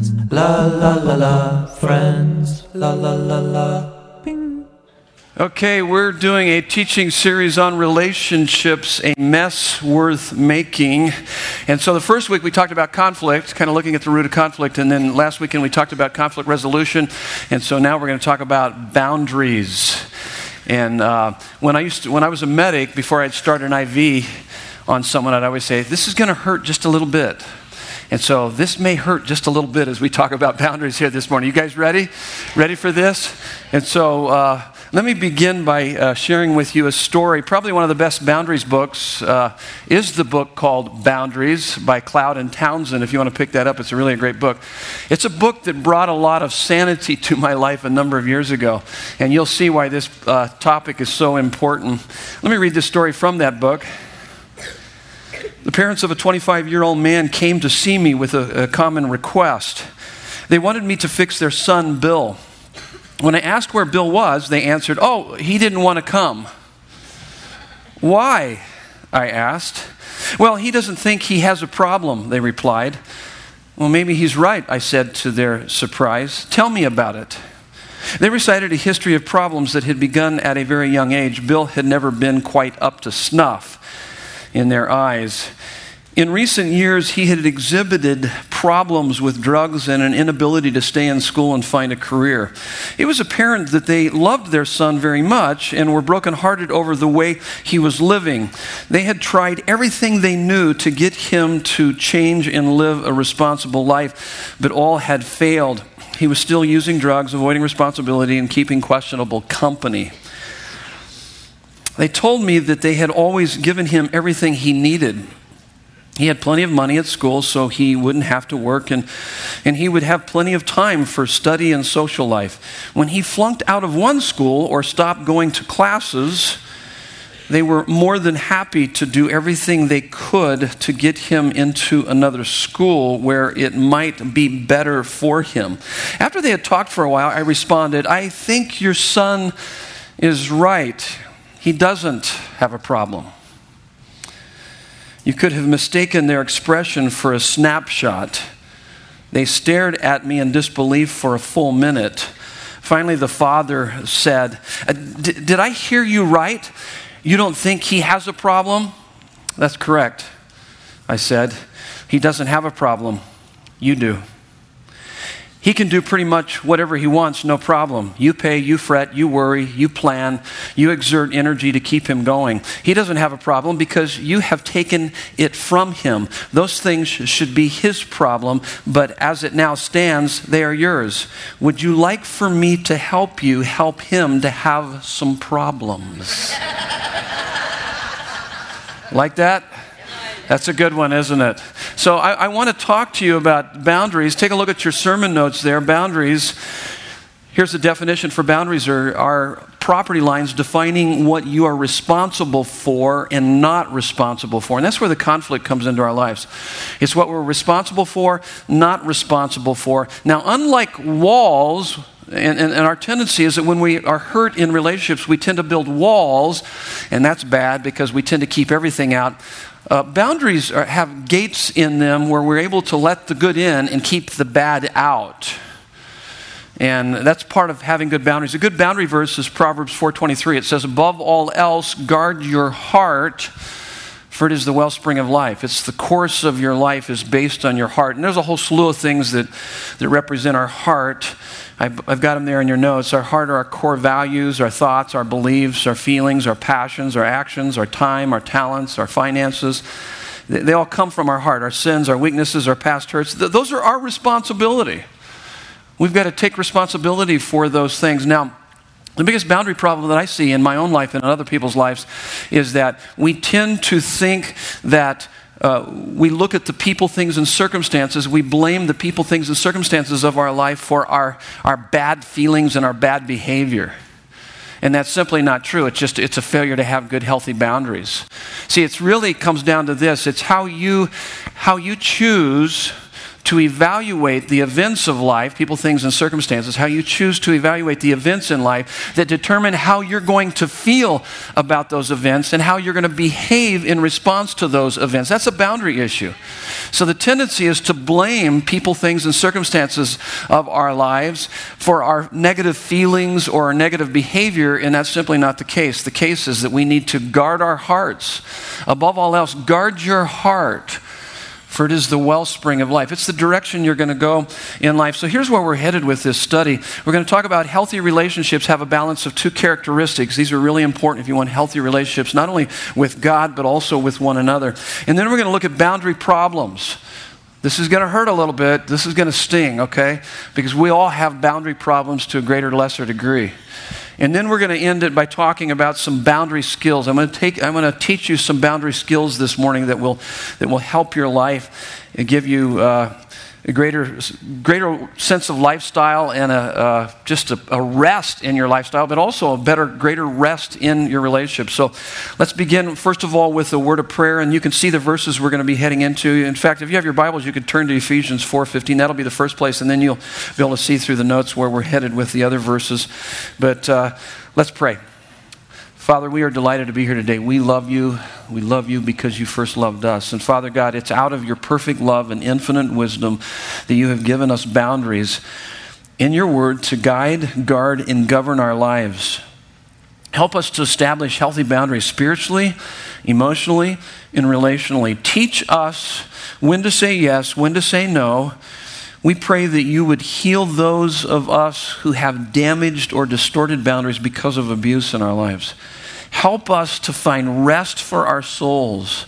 friends, la la la la, friends, la la la la, bing. Okay, we're doing a teaching series on relationships, a mess worth making. And so the first week we talked about conflict, kind of looking at the root of conflict. And then last weekend we talked about conflict resolution. And so now we're going to talk about boundaries. And uh, when, I used to, when I was a medic, before I'd start an IV on someone, I'd always say, This is going to hurt just a little bit. And so this may hurt just a little bit as we talk about boundaries here this morning. You guys ready? Ready for this? And so uh, let me begin by uh, sharing with you a story. Probably one of the best boundaries books uh, is the book called Boundaries by Cloud and Townsend. If you want to pick that up, it's a really a great book. It's a book that brought a lot of sanity to my life a number of years ago. And you'll see why this uh, topic is so important. Let me read this story from that book. The parents of a 25 year old man came to see me with a, a, common request. They wanted me to fix their son, Bill. When I asked where Bill was, they answered, Oh, he didn't want to come. Why? I asked. Well, he doesn't think he has a problem, they replied. Well, maybe he's right, I said to their surprise. Tell me about it. They recited a history of problems that had begun at a very young age. Bill had never been quite up to snuff in their eyes. In recent years, he had exhibited problems with drugs and an inability to stay in school and find a career. It was apparent that they loved their son very much and were brokenhearted over the way he was living. They had tried everything they knew to get him to change and live a responsible life, but all had failed. He was still using drugs, avoiding responsibility, and keeping questionable company. They told me that they had always given him everything he needed. He had plenty of money at school, so he wouldn't have to work, and, and he would have plenty of time for study and social life. When he flunked out of one school or stopped going to classes, they were more than happy to do everything they could to get him into another school where it might be better for him. After they had talked for a while, I responded, I think your son is right he doesn't have a problem. You could have mistaken their expression for a snapshot. They stared at me in disbelief for a full minute. Finally, the father said, uh, Did I hear you right? You don't think he has a problem? That's correct, I said. He doesn't have a problem. You do. He can do pretty much whatever he wants, no problem. You pay, you fret, you worry, you plan, you exert energy to keep him going. He doesn't have a problem because you have taken it from him. Those things should be his problem, but as it now stands, they are yours. Would you like for me to help you help him to have some problems? like that? That's a good one, isn't it? So I, I want to talk to you about boundaries. Take a look at your sermon notes there. Boundaries. Here's the definition for boundaries are, are property lines defining what you are responsible for and not responsible for. And that's where the conflict comes into our lives. It's what we're responsible for, not responsible for. Now, unlike walls, and, and, and, our tendency is that when we are hurt in relationships, we tend to build walls, and that's bad because we tend to keep everything out. Uh, boundaries are, have gates in them where we're able to let the good in and keep the bad out. And that's part of having good boundaries. A good boundary verse is Proverbs 4:23. It says, "Above all else, guard your heart, for it is the wellspring of life. It's the course of your life is based on your heart. And there's a whole slew of things that, that represent our heart. I've, I've got them there in your notes. Our heart are our core values, our thoughts, our beliefs, our feelings, our passions, our actions, our time, our talents, our finances. They, they all come from our heart. Our sins, our weaknesses, our past hurts. Th- those are our responsibility. We've got to take responsibility for those things. Now, the biggest boundary problem that I see in my own life and in other people's lives is that we tend to think that uh, we look at the people, things, and circumstances. We blame the people, things, and circumstances of our life for our, our bad feelings and our bad behavior. And that's simply not true. It's just it's a failure to have good, healthy boundaries. See, it really comes down to this. It's how you how you choose to evaluate the events of life, people, things, and circumstances, how you choose to evaluate the events in life that determine how you're going to feel about those events and how you're going to behave in response to those events. That's a boundary issue. So the tendency is to blame people, things, and circumstances of our lives for our negative feelings or our negative behavior, and that's simply not the case. The case is that we need to guard our hearts. Above all else, guard your heart for it is the wellspring of life. It's the direction you're going to go in life. So here's where we're headed with this study. We're going to talk about healthy relationships have a balance of two characteristics. These are really important if you want healthy relationships, not only with God, but also with one another. And then we're going to look at boundary problems. This is going to hurt a little bit. This is going to sting, okay? Because we all have boundary problems to a greater or lesser degree. And then we're going to end it by talking about some boundary skills. I'm going to take I'm going to teach you some boundary skills this morning that will that will help your life and give you uh, a greater, greater sense of lifestyle and a, uh, just a, a, rest in your lifestyle, but also a better, greater rest in your relationship. So let's begin, first of all, with a word of prayer, and you can see the verses we're going to be heading into. In fact, if you have your Bibles, you could turn to Ephesians 4.15. That'll be the first place, and then you'll be able to see through the notes where we're headed with the other verses. But uh, let's pray. Father, we are delighted to be here today. We love you. We love you because you first loved us. And Father God, it's out of your perfect love and infinite wisdom that you have given us boundaries in your word to guide, guard, and govern our lives. Help us to establish healthy boundaries spiritually, emotionally, and relationally. Teach us when to say yes, when to say no. We pray that you would heal those of us who have damaged or distorted boundaries because of abuse in our lives. Help us to find rest for our souls.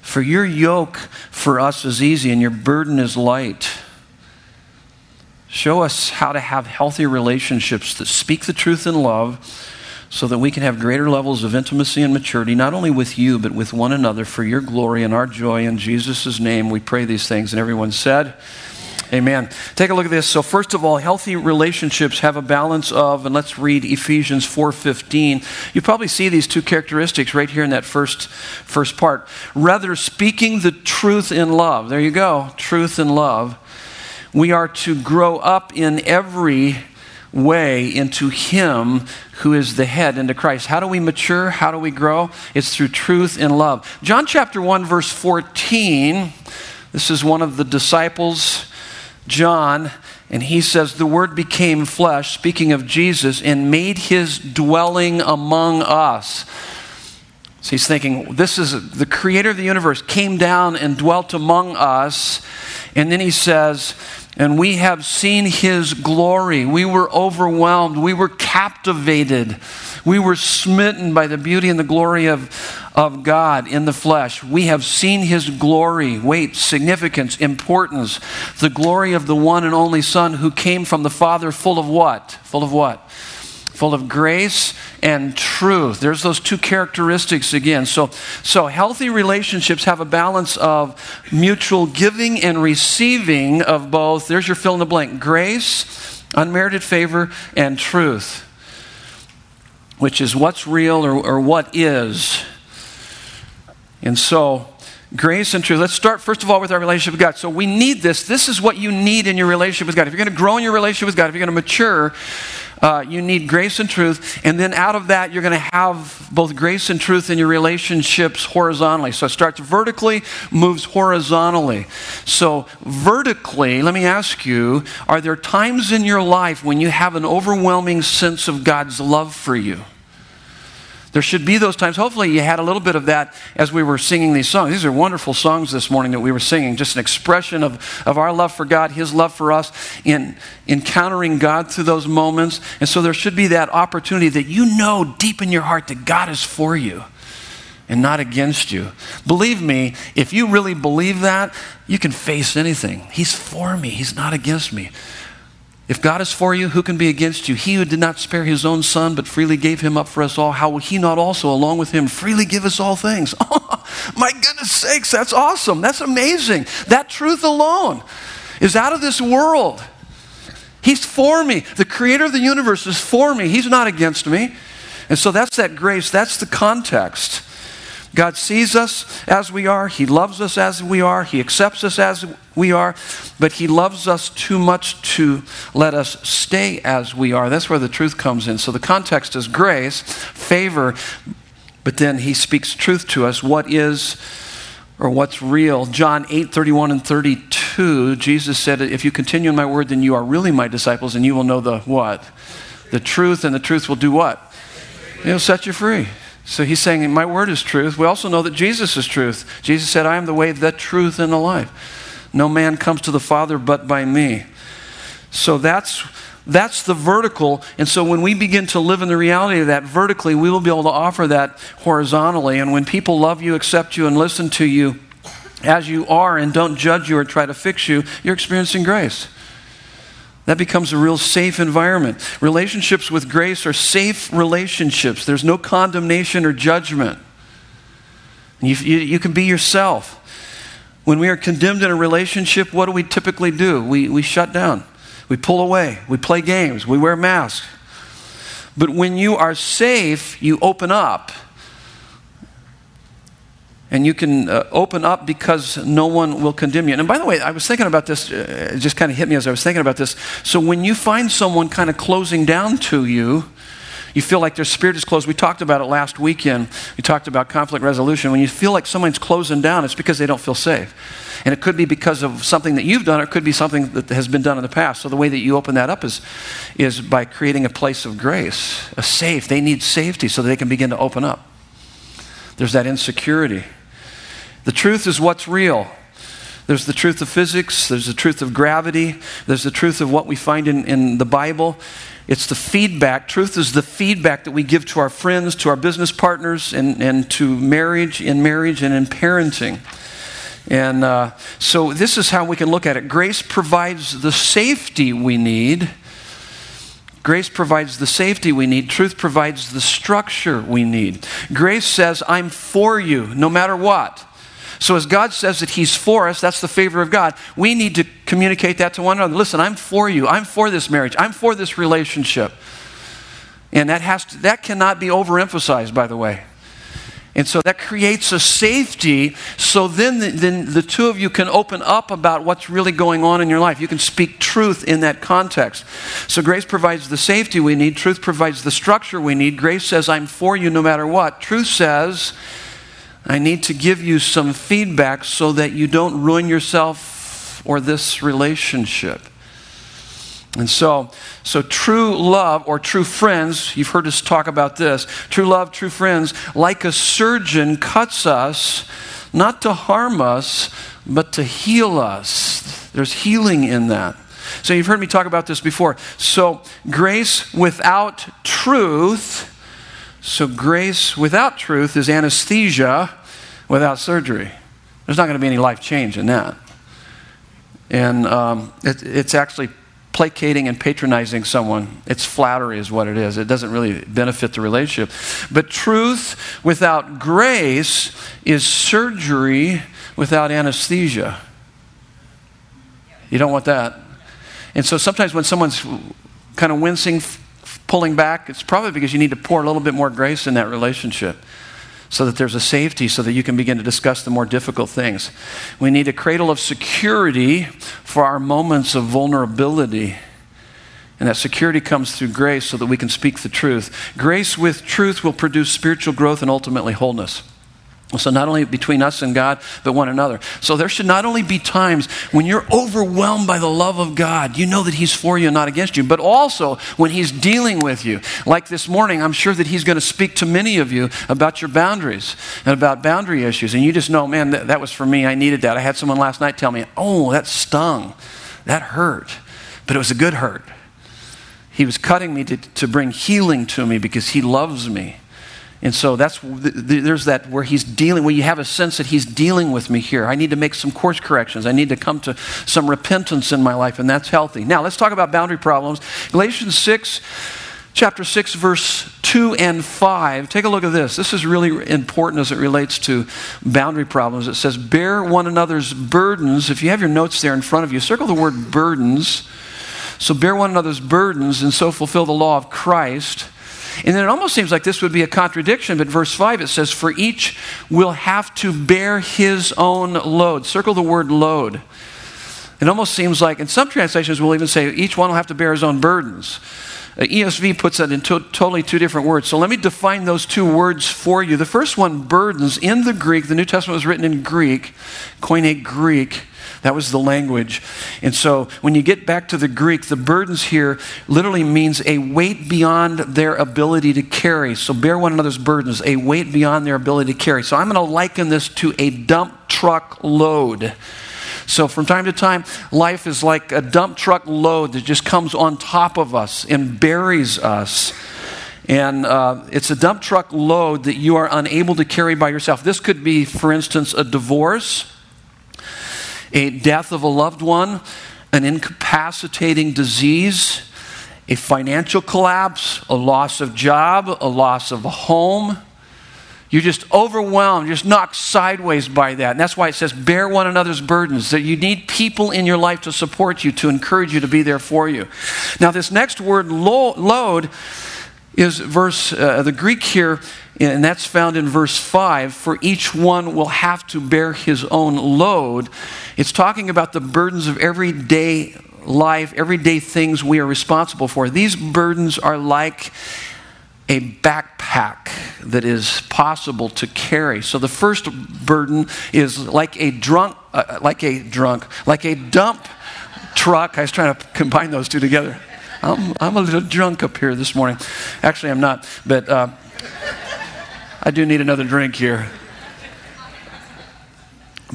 For your yoke for us is easy and your burden is light. Show us how to have healthy relationships that speak the truth in love so that we can have greater levels of intimacy and maturity, not only with you, but with one another for your glory and our joy. In Jesus' name, we pray these things. And everyone said, Amen. Take a look at this. So first of all, healthy relationships have a balance of and let's read Ephesians 4:15. You probably see these two characteristics right here in that first first part. Rather speaking the truth in love. There you go. Truth in love. We are to grow up in every way into Him who is the head, into Christ. How do we mature? How do we grow? It's through truth and love. John chapter 1, verse 14. This is one of the disciples John, and he says, The Word became flesh, speaking of Jesus, and made his dwelling among us. So he's thinking, This is the creator of the universe, came down and dwelt among us. And then he says, and we have seen his glory. We were overwhelmed. We were captivated. We were smitten by the beauty and the glory of, of God in the flesh. We have seen his glory, weight, significance, importance, the glory of the one and only Son who came from the Father, full of what? Full of what? Full of grace and truth. There's those two characteristics again. So, so healthy relationships have a balance of mutual giving and receiving of both. There's your fill in the blank grace, unmerited favor, and truth, which is what's real or, or what is. And so, grace and truth. Let's start first of all with our relationship with God. So we need this. This is what you need in your relationship with God. If you're going to grow in your relationship with God, if you're going to mature, uh, you need grace and truth. And then out of that, you're going to have both grace and truth in your relationships horizontally. So it starts vertically, moves horizontally. So, vertically, let me ask you are there times in your life when you have an overwhelming sense of God's love for you? There should be those times. Hopefully, you had a little bit of that as we were singing these songs. These are wonderful songs this morning that we were singing, just an expression of, of our love for God, His love for us, in encountering God through those moments. And so, there should be that opportunity that you know deep in your heart that God is for you and not against you. Believe me, if you really believe that, you can face anything. He's for me, He's not against me. If God is for you, who can be against you? He who did not spare his own son, but freely gave him up for us all, how will he not also, along with him, freely give us all things? Oh, my goodness sakes, that's awesome. That's amazing. That truth alone is out of this world. He's for me. The creator of the universe is for me. He's not against me. And so that's that grace, that's the context. God sees us as we are, He loves us as we are, He accepts us as we are, but He loves us too much to let us stay as we are. That's where the truth comes in. So the context is grace, favor, but then He speaks truth to us. What is or what's real? John 8 31 and 32, Jesus said, If you continue in my word, then you are really my disciples, and you will know the what? The truth, and the truth will do what? It'll set you free. So he's saying, My word is truth. We also know that Jesus is truth. Jesus said, I am the way, the truth, and the life. No man comes to the Father but by me. So that's that's the vertical. And so when we begin to live in the reality of that vertically, we will be able to offer that horizontally. And when people love you, accept you, and listen to you as you are and don't judge you or try to fix you, you're experiencing grace. That becomes a real safe environment. Relationships with grace are safe relationships. There's no condemnation or judgment. You, you, you, can be yourself. When we are condemned in a relationship, what do we typically do? We, we shut down, we pull away, we play games, we wear masks. But when you are safe, you open up and you can uh, open up because no one will condemn you. And by the way, I was thinking about this, uh, it just kind of hit me as I was thinking about this. So when you find someone kind of closing down to you, you feel like their spirit is closed. We talked about it last weekend. We talked about conflict resolution. When you feel like someone's closing down, it's because they don't feel safe. And it could be because of something that you've done, or it could be something that has been done in the past. So the way that you open that up is, is by creating a place of grace, a safe. They need safety so that they can begin to open up. There's that insecurity. The truth is what's real. There's the truth of physics, there's the truth of gravity, there's the truth of what we find in, in the Bible. It's the feedback. Truth is the feedback that we give to our friends, to our business partners, and, and to marriage, in marriage, and in parenting. And uh, so, this is how we can look at it. Grace provides the safety we need. Grace provides the safety we need. Truth provides the structure we need. Grace says, I'm for you no matter what. So, as God says that He's for us, that's the favor of God. We need to communicate that to one another. Listen, I'm for you. I'm for this marriage. I'm for this relationship. And that, has to, that cannot be overemphasized, by the way. And so that creates a safety. So then the, then the two of you can open up about what's really going on in your life. You can speak truth in that context. So grace provides the safety we need, truth provides the structure we need. Grace says, I'm for you no matter what. Truth says, I need to give you some feedback so that you don't ruin yourself or this relationship. And so, so true love or true friends, you've heard us talk about this. True love, true friends, like a surgeon cuts us not to harm us, but to heal us. There's healing in that. So you've heard me talk about this before. So grace without truth so, grace without truth is anesthesia without surgery. There's not going to be any life change in that. And um, it, it's actually placating and patronizing someone. It's flattery, is what it is. It doesn't really benefit the relationship. But truth without grace is surgery without anesthesia. You don't want that. And so sometimes when someone's kind of wincing, pulling back, it's probably because you need to pour a little bit more grace in that relationship so that there's a safety so that you can begin to discuss the more difficult things. We need a cradle of security for our moments of vulnerability. And that security comes through grace so that we can speak the truth. Grace with truth will produce spiritual growth and ultimately wholeness. So, not only between us and God, but one another. So, there should not only be times when you're overwhelmed by the love of God, you know that He's for you and not against you, but also when He's dealing with you. Like this morning, I'm sure that He's going to speak to many of you about your boundaries and about boundary issues. And you just know, man, that, that was for me. I needed that. I had someone last night tell me, oh, that stung. That hurt. But it was a good hurt. He was cutting me to, to bring healing to me because He loves me. And so that's there's that where he's dealing, where you have a sense that he's dealing with me here. I need to make some course corrections. I need to come to some repentance in my life, and that's healthy. Now let's talk about boundary problems. Galatians 6, chapter 6, verse 2 and 5. Take a look at this. This is really important as it relates to boundary problems. It says, Bear one another's burdens. If you have your notes there in front of you, circle the word burdens. So bear one another's burdens and so fulfill the law of Christ. And then it almost seems like this would be a contradiction, but verse 5 it says, For each will have to bear his own load. Circle the word load. It almost seems like, in some translations, will even say each one will have to bear his own burdens. Uh, ESV puts that in to- totally two different words. So let me define those two words for you. The first one, burdens, in the Greek, the New Testament was written in Greek, Koine Greek. That was the language. And so when you get back to the Greek, the burdens here literally means a weight beyond their ability to carry. So bear one another's burdens, a weight beyond their ability to carry. So I'm going to liken this to a dump truck load. So, from time to time, life is like a dump truck load that just comes on top of us and buries us. And uh, it's a dump truck load that you are unable to carry by yourself. This could be, for instance, a divorce, a death of a loved one, an incapacitating disease, a financial collapse, a loss of job, a loss of a home. You're just overwhelmed, You're just knocked sideways by that. And that's why it says, bear one another's burdens, that you need people in your life to support you, to encourage you, to be there for you. Now, this next word, load, is verse, uh, the Greek here, and that's found in verse 5. For each one will have to bear his own load. It's talking about the burdens of everyday life, everyday things we are responsible for. These burdens are like a backpack that is possible to carry. So the first burden is like a drunk, uh, like a drunk, like a dump truck. I was trying to combine those two together. I'm, I'm a little drunk up here this morning. Actually, I'm not, but uh, I do need another drink here.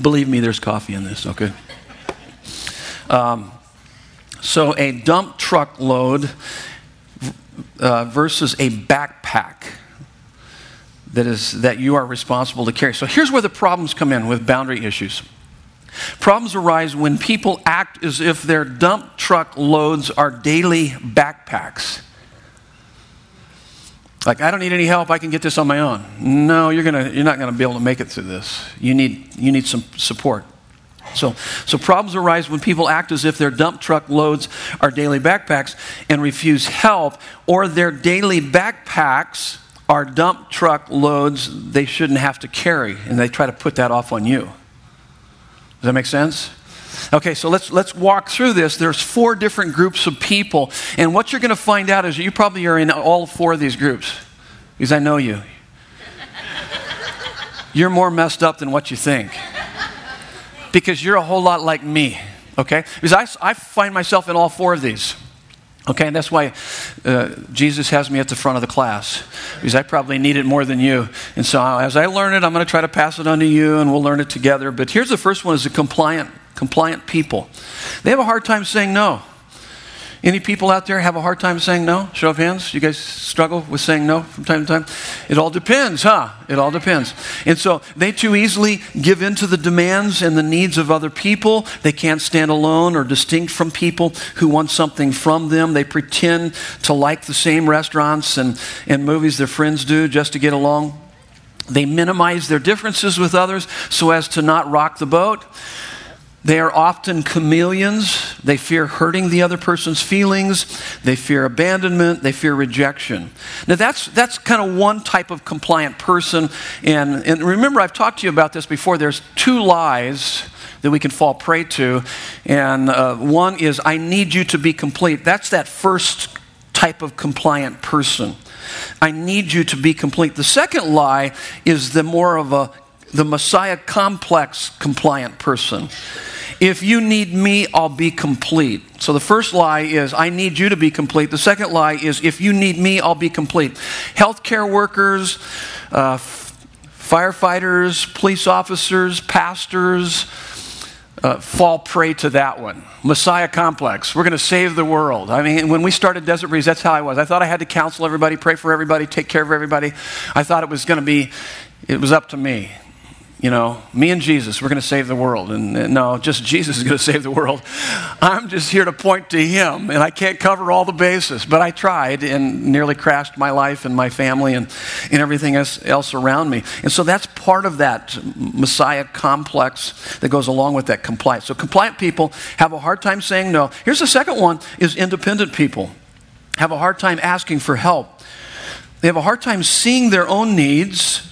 Believe me, there's coffee in this, okay? Um, so a dump truck load uh, versus a backpack that is that you are responsible to carry. So here's where the problems come in with boundary issues. Problems arise when people act as if their dump truck loads are daily backpacks. Like, I don't need any help, I can get this on my own. No, you're, gonna, you're not going to be able to make it through this. You need, you need some support. So, so problems arise when people act as if their dump truck loads are daily backpacks and refuse help, or their daily backpacks are dump truck loads they shouldn't have to carry, and they try to put that off on you. Does that make sense? Okay, so let's let's walk through this. There's four different groups of people, and what you're going to find out is you probably are in all four of these groups, because I know you. You're more messed up than what you think because you're a whole lot like me, okay? Because I, I find myself in all four of these. Okay, and that's why uh, Jesus has me at the front of the class, because I probably need it more than you. And so as I learn it, I'm going to try to pass it on to you, and we'll learn it together. But here's the first one: is the compliant, compliant people. They have a hard time saying no. Any people out there have a hard time saying no? Show of hands. You guys struggle with saying no from time to time? It all depends, huh? It all depends. And so they too easily give in to the demands and the needs of other people. They can't stand alone or distinct from people who want something from them. They pretend to like the same restaurants and, and movies their friends do just to get along. They minimize their differences with others so as to not rock the boat. They are often chameleons. They fear hurting the other person's feelings. They fear abandonment. They fear rejection. Now, that's, that's kind of one type of compliant person. And, and remember, I've talked to you about this before. There's two lies that we can fall prey to. And uh, one is, I need you to be complete. That's that first type of compliant person. I need you to be complete. The second lie is the more of a the Messiah complex compliant person. If you need me, I'll be complete. So the first lie is, I need you to be complete. The second lie is, if you need me, I'll be complete. Healthcare workers, uh, firefighters, police officers, pastors, uh, fall prey to that one. Messiah complex. We're going to save the world. I mean, when we started Desert Breeze, that's how I was. I thought I had to counsel everybody, pray for everybody, take care of everybody. I thought it was going to be, it was up to me you know, me and Jesus, we're going to save the world. And, and no, just Jesus is going to save the world. I'm just here to point to Him, and I can't cover all the bases, but I tried and nearly crashed my life and my family and, and everything else, around me. And so that's part of that Messiah complex that goes along with that compliance. So compliant people have a hard time saying no. Here's the second one is independent people have a hard time asking for help. They have a hard time seeing their own needs.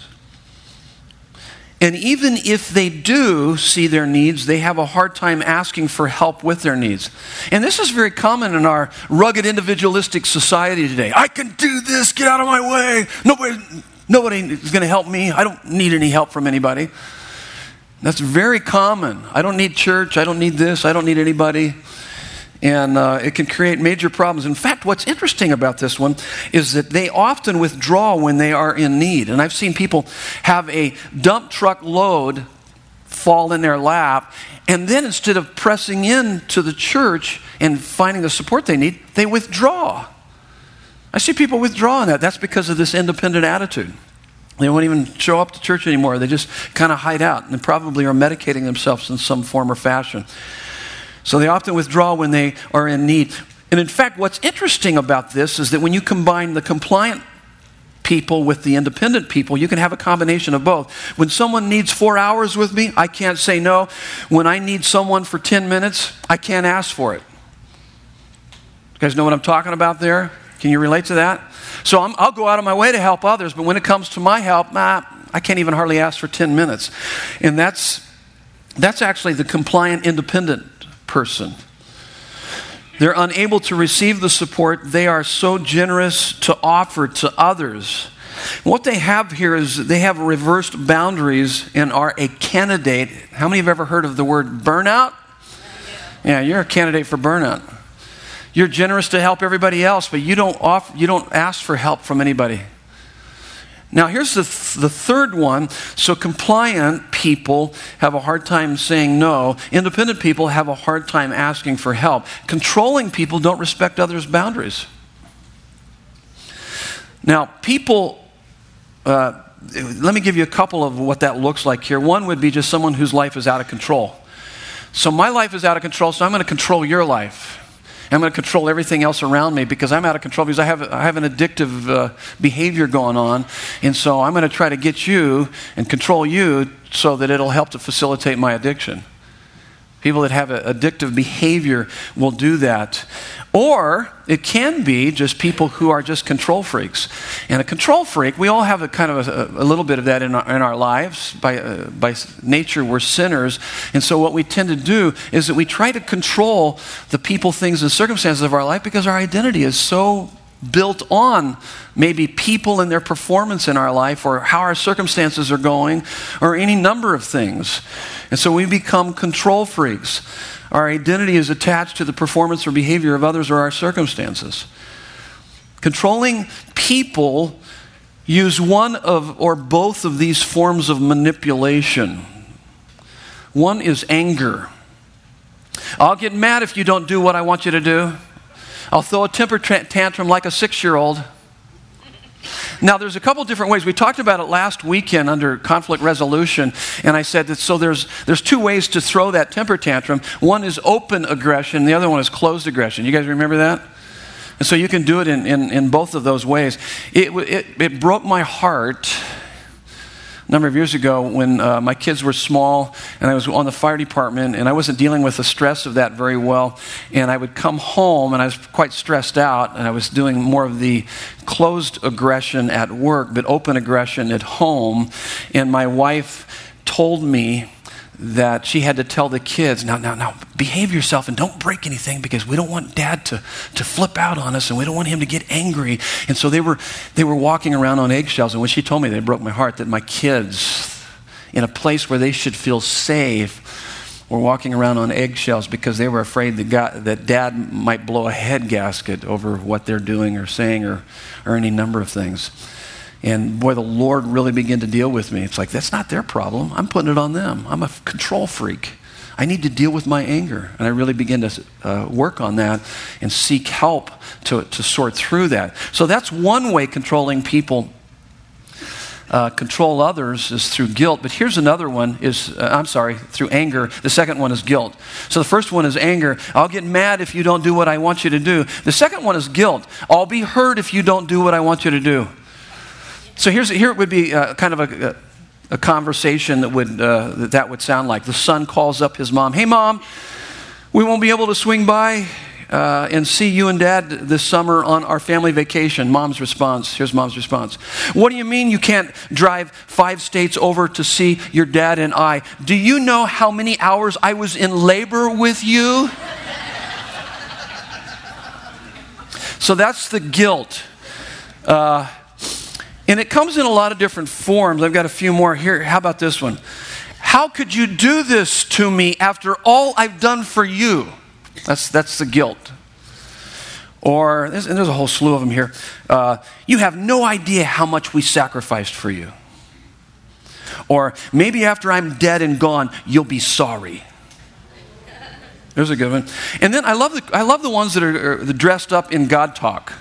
And even if they do see their needs, they have a hard time asking for help with their needs. And this is very common in our rugged individualistic society today. I can do this, get out of my way. Nobody, nobody is going to help me. I don't need any help from anybody. That's very common. I don't need church. I don't need this. I don't need anybody and uh, it can create major problems. In fact, what's interesting about this one is that they often withdraw when they are in need. And I've seen people have a dump truck load fall in their lap, and then instead of pressing in to the church and finding the support they need, they withdraw. I see people withdraw in that. That's because of this independent attitude. They won't even show up to church anymore. They just kind of hide out and probably are medicating themselves in some form or fashion. So they often withdraw when they are in need. And in fact, what's interesting about this is that when you combine the compliant people with the independent people, you can have a combination of both. When someone needs four hours with me, I can't say no. When I need someone for 10 minutes, I can't ask for it. You guys know what I'm talking about there? Can you relate to that? So i will go out of my way to help others, but when it comes to my help, nah, I can't even hardly ask for 10 minutes. And that's, that's actually the compliant independent person. They're unable to receive the support they are so generous to offer to others. What they have here is they have reversed boundaries and are a candidate. How many have ever heard of the word burnout? Yeah, you're a candidate for burnout. You're generous to help everybody else, but you don't offer, you don't ask for help from anybody. Now, here's the, th- the third one. So, compliant people have a hard time saying no. Independent people have a hard time asking for help. Controlling people don't respect others' boundaries. Now, people, uh, let me give you a couple of what that looks like here. One would be just someone whose life is out of control. So, my life is out of control, so I'm going to control your life. I'm going to control everything else around me because I'm out of control because I have, I have an addictive uh, behavior going on. And so I'm going to try to get you and control you so that it'll help to facilitate my addiction. People that have addictive behavior will do that. Or it can be just people who are just control freaks. And a control freak, we all have a kind of a, a little bit of that in our, in our lives. By, uh, by nature, we're sinners. And so what we tend to do is that we try to control the people, things, and circumstances of our life because our identity is so built on maybe people and their performance in our life or how our circumstances are going or any number of things. And so we become control freaks. Our identity is attached to the performance or behavior of others or our circumstances. Controlling people use one of or both of these forms of manipulation. One is anger. I'll get mad if you don't do what I want you to do. I'll throw a temper tantrum like a six year old. Now, there's a couple different ways. We talked about it last weekend under conflict resolution, and I said that so there's, there's two ways to throw that temper tantrum. One is open aggression, the other one is closed aggression. You guys remember that? And so you can do it in, in, in both of those ways. It, it, it broke my heart a number of years ago when uh, my kids were small and I was on the fire department and I wasn't dealing with the stress of that very well. And I would come home and I was quite stressed out and I was doing more of the closed aggression at work, but open aggression at home. And my wife told me, that she had to tell the kids, now, now, now, behave yourself and don't break anything because we don't want dad to, to flip out on us and we don't want him to get angry. And so they were, they were walking around on eggshells. And when she told me, they broke my heart that my kids, in a place where they should feel safe, were walking around on eggshells because they were afraid that, God, that dad might blow a head gasket over what they're doing or saying or, or any number of things. And boy, the Lord really began to deal with me. It's like, that's not their problem. I'm putting it on them. I'm a control freak. I need to deal with my anger. And I really began to uh, work on that and seek help to, to sort through that. So that's one way controlling people uh, control others is through guilt. But here's another one is, uh, I'm sorry, through anger. The second one is guilt. So the first one is anger. I'll get mad if you don't do what I want you to do. The second one is guilt. I'll be hurt if you don't do what I want you to do. So here's, here it would be uh, kind of a, a, conversation that would, uh, that, that would sound like. The son calls up his mom, Hey, mom, we won't be able to swing by uh, and see you and dad this summer on our family vacation. Mom's response. Here's mom's response. What do you mean you can't drive five states over to see your dad and I? Do you know how many hours I was in labor with you? so that's the guilt. Uh, and it comes in a lot of different forms. I've got a few more here. How about this one? How could you do this to me after all I've done for you? That's, that's the guilt. Or, there's, and there's a whole slew of them here. Uh, you have no idea how much we sacrificed for you. Or maybe after I'm dead and gone, you'll be sorry. There's a good one. And then I love the, I love the ones that are, are dressed up in God talk.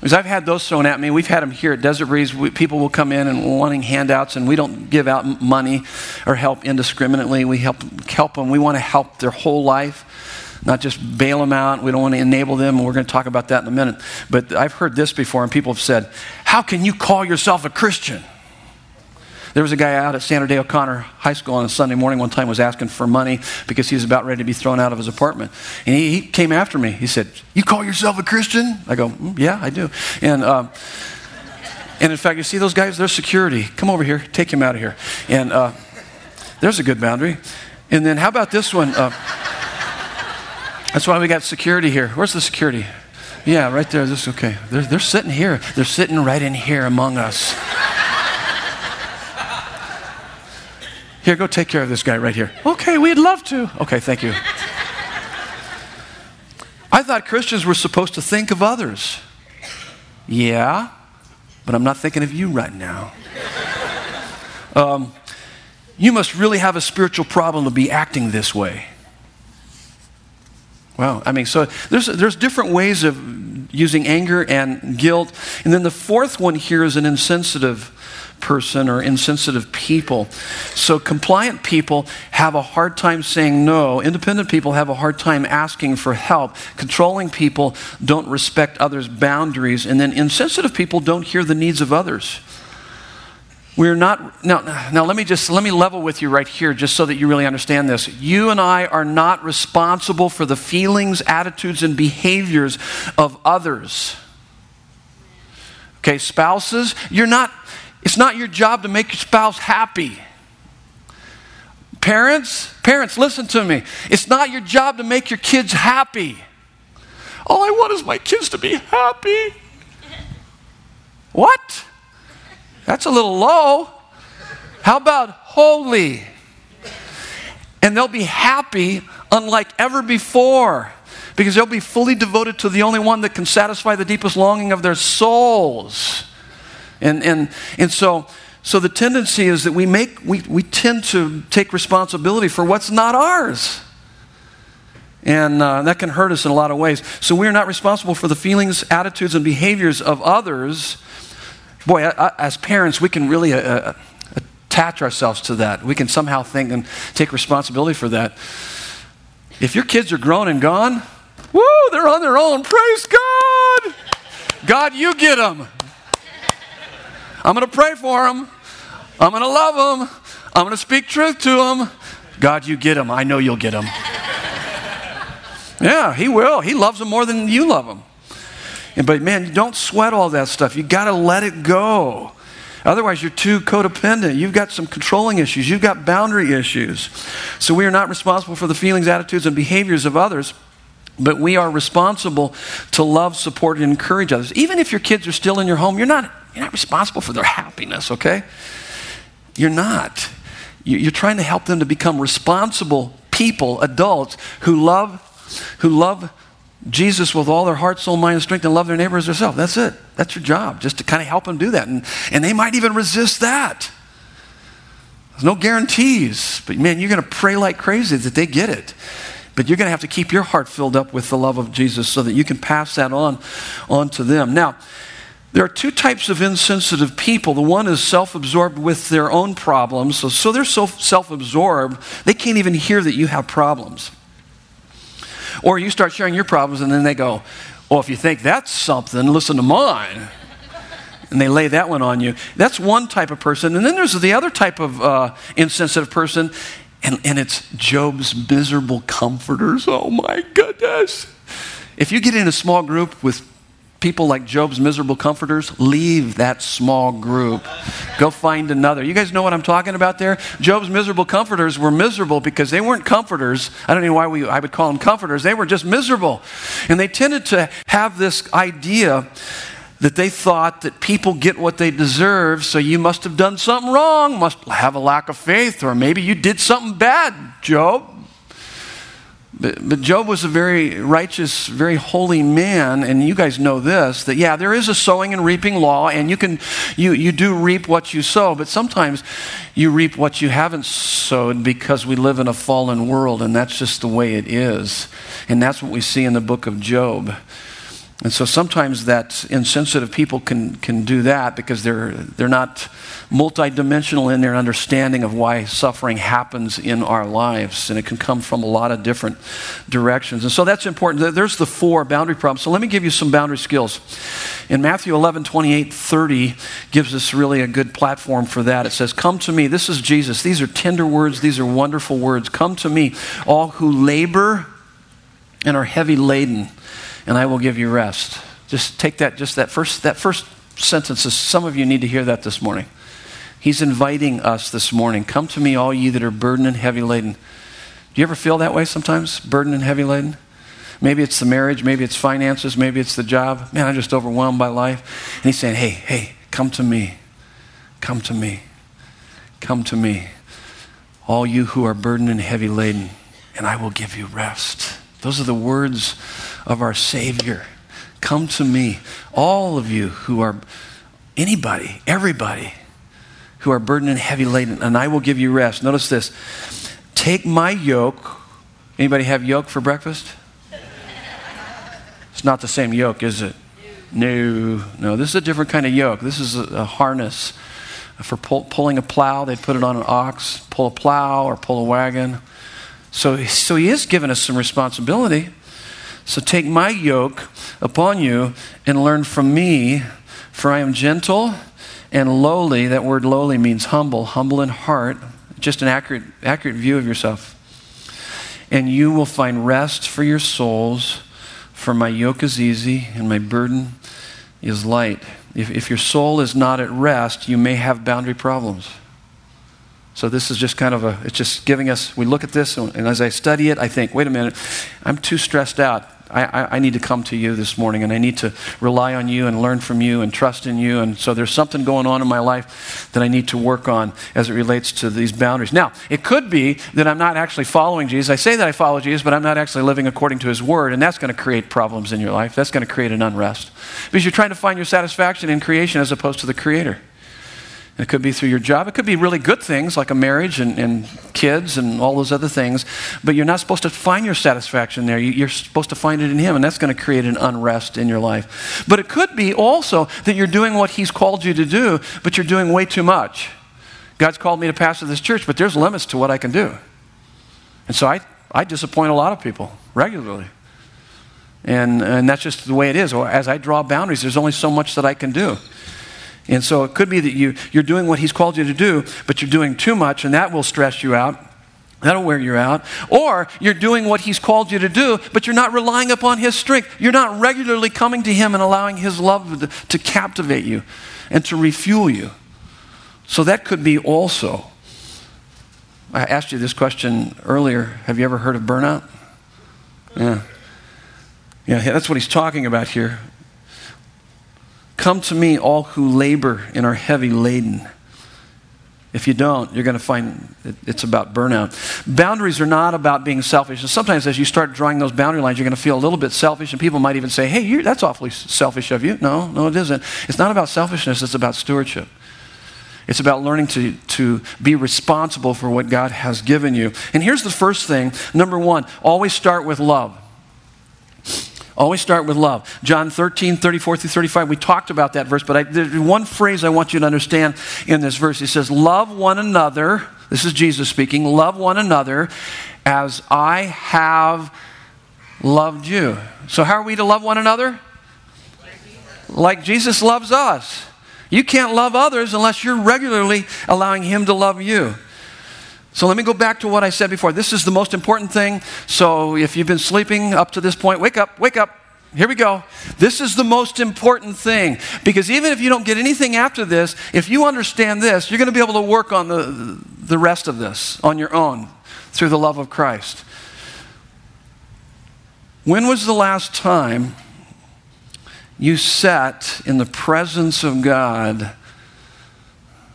Because I've had those thrown at me. We've had them here at Desert Breeze. We, people will come in and wanting handouts, and we don't give out money or help indiscriminately. We help, help them. We want to help their whole life, not just bail them out. We don't want to enable them, and we're going to talk about that in a minute. But I've heard this before, and people have said, How can you call yourself a Christian? There was a guy out at Sandra Day O'Connor High School on a Sunday morning one time was asking for money because he was about ready to be thrown out of his apartment. And he, he came after me. He said, You call yourself a Christian? I go, mm, Yeah, I do. And, um, and in fact, you see those guys? They're security. Come over here. Take him out of here. And uh, there's a good boundary. And then how about this one? Uh, that's why we got security here. Where's the security? Yeah, right there. This okay. They're, they're sitting here. They're sitting right in here among us. Here, go take care of this guy right here. Okay, we'd love to. Okay, thank you. I thought Christians were supposed to think of others. Yeah, but I'm not thinking of you right now. Um, you must really have a spiritual problem to be acting this way. Wow. I mean, so there's, there's different ways of using anger and guilt. And then the fourth one here is an insensitive person or insensitive people. So, compliant people have a hard time saying no. Independent people have a hard time asking for help. Controlling people don't respect others' boundaries. And then, insensitive people don't hear the needs of others. We're not, now, now let me just, let me level with you right here just so that you really understand this. You and I are not responsible for the feelings, attitudes, and behaviors of others. Okay, spouses, you're not it's not your job to make your spouse happy. Parents, parents, listen to me. It's not your job to make your kids happy. All I want is my kids to be happy. What? That's a little low. How about holy? And they'll be happy unlike ever before because they'll be fully devoted to the only one that can satisfy the deepest longing of their souls. And, and, and so, so the tendency is that we, make, we, we tend to take responsibility for what's not ours. And uh, that can hurt us in a lot of ways. So we're not responsible for the feelings, attitudes, and behaviors of others. Boy, I, I, as parents, we can really uh, uh, attach ourselves to that. We can somehow think and take responsibility for that. If your kids are grown and gone, woo, they're on their own. Praise God. God, you get them. I'm going to pray for them. I'm going to love them. I'm going to speak truth to them. God, you get them. I know you'll get them. yeah, He will. He loves them more than you love them. And, but man, don't sweat all that stuff. You got to let it go. Otherwise, you're too codependent. You've got some controlling issues. You've got boundary issues. So, we are not responsible for the feelings, attitudes, and behaviors of others, but we are responsible to love, support, and encourage others. Even if your kids are still in your home, you're not you're not responsible for their happiness, okay? You're not. You're trying to help them to become responsible people, adults, who love, who love Jesus with all their heart, soul, mind, and strength, and love their neighbor as themselves. That's it. That's your job, just to kind of help them do that. And, and they might even resist that. There's no guarantees, but man, you're going to pray like crazy that they get it. But you're going to have to keep your heart filled up with the love of Jesus so that you can pass that on, on to them. Now, there are two types of insensitive people. The one is self absorbed with their own problems. So, so they're so self absorbed, they can't even hear that you have problems. Or you start sharing your problems, and then they go, Well, if you think that's something, listen to mine. And they lay that one on you. That's one type of person. And then there's the other type of uh, insensitive person, and, and it's Job's miserable comforters. Oh my goodness. If you get in a small group with people like Job's miserable comforters, leave that small group. Go find another. You guys know what I'm talking about there? Job's miserable comforters were miserable because they weren't comforters. I don't know why we, I would call them comforters. They were just miserable. And they tended to have this idea that they thought that people get what they deserve, so you must have done something wrong, must have a lack of faith, or maybe you did something bad, Job. But, but, Job was a very righteous, very holy man, and you guys know this that yeah, there is a sowing and reaping law, and you can you you do reap what you sow, but sometimes you reap what you haven't sowed because we live in a fallen world, and that's just the way it is. And that's what we see in the book of Job. And so sometimes that insensitive people can, can do that because they're, they're not multidimensional in their understanding of why suffering happens in our lives. And it can come from a lot of different directions. And so that's important. There's the four boundary problems. So let me give you some boundary skills. In Matthew 11, 28, 30 gives us really a good platform for that. It says, Come to me. This is Jesus. These are tender words. These are wonderful words. Come to me, all who labor and are heavy laden and I will give you rest. Just take that, just that first, that first sentence. Some of you need to hear that this morning. He's inviting us this morning. Come to me, all ye that are burdened and heavy laden. Do you ever feel that way sometimes? Burdened and heavy laden? Maybe it's the marriage, maybe it's finances, maybe it's the job. Man, I'm just overwhelmed by life. And he's saying, hey, hey, come to me. Come to me. Come to me. All you who are burdened and heavy laden, and I will give you rest. Those are the words of our Savior. Come to me, all of you who are, anybody, everybody, who are burdened and heavy laden, and I will give you rest. Notice this take my yoke. Anybody have yoke for breakfast? It's not the same yoke, is it? No, no. This is a different kind of yoke. This is a, a harness for pull, pulling a plow. They put it on an ox, pull a plow or pull a wagon. So, so he is giving us some responsibility. So take my yoke upon you and learn from me, for I am gentle and lowly. That word lowly means humble, humble in heart, just an accurate, accurate view of yourself. And you will find rest for your souls, for my yoke is easy and my burden is light. If, if your soul is not at rest, you may have boundary problems. So this is just kind of a, it's just giving us, we look at this, and, as I study it, I think, wait a minute, I'm too stressed out. I, I, I, need to come to you this morning and I need to rely on you and learn from you and trust in you. And so there's something going on in my life that I need to work on as it relates to these boundaries. Now, it could be that I'm not actually following Jesus. I say that I follow Jesus, but I'm not actually living according to his word. And that's going to create problems in your life. That's going to create an unrest because you're trying to find your satisfaction in creation as opposed to the creator. It could be through your job. It could be really good things like a marriage and, and, kids and all those other things. But you're not supposed to find your satisfaction there. You're supposed to find it in Him, and that's going to create an unrest in your life. But it could be also that you're doing what He's called you to do, but you're doing way too much. God's called me to pastor this church, but there's limits to what I can do. And so I, I disappoint a lot of people regularly. And, and that's just the way it is. As I draw boundaries, there's only so much that I can do. And so it could be that you, you're doing what He's called you to do, but you're doing too much, and that will stress you out. That'll wear you out. Or you're doing what He's called you to do, but you're not relying upon His strength. You're not regularly coming to Him and allowing His love to, to captivate you and to refuel you. So that could be also. I asked you this question earlier. Have you ever heard of burnout? Yeah. Yeah, that's what he's talking about here. Come to me, all who labor and are heavy laden. If you don't, you're going to find it's about burnout. Boundaries are not about being selfish. And sometimes, as you start drawing those boundary lines, you're going to feel a little bit selfish, and people might even say, Hey, that's awfully selfish of you. No, no, it isn't. It's not about selfishness, it's about stewardship. It's about learning to, to be responsible for what God has given you. And here's the first thing number one, always start with love. Always start with love. John 13, 34 through 35, we talked about that verse, but I, there's one phrase I want you to understand in this verse. He says, Love one another. This is Jesus speaking. Love one another as I have loved you. So, how are we to love one another? Like Jesus loves us. You can't love others unless you're regularly allowing Him to love you. So let me go back to what I said before. This is the most important thing. So if you've been sleeping up to this point, wake up, wake up. Here we go. This is the most important thing because even if you don't get anything after this, if you understand this, you're going to be able to work on the, the rest of this on your own through the love of Christ. When was the last time you sat in the presence of God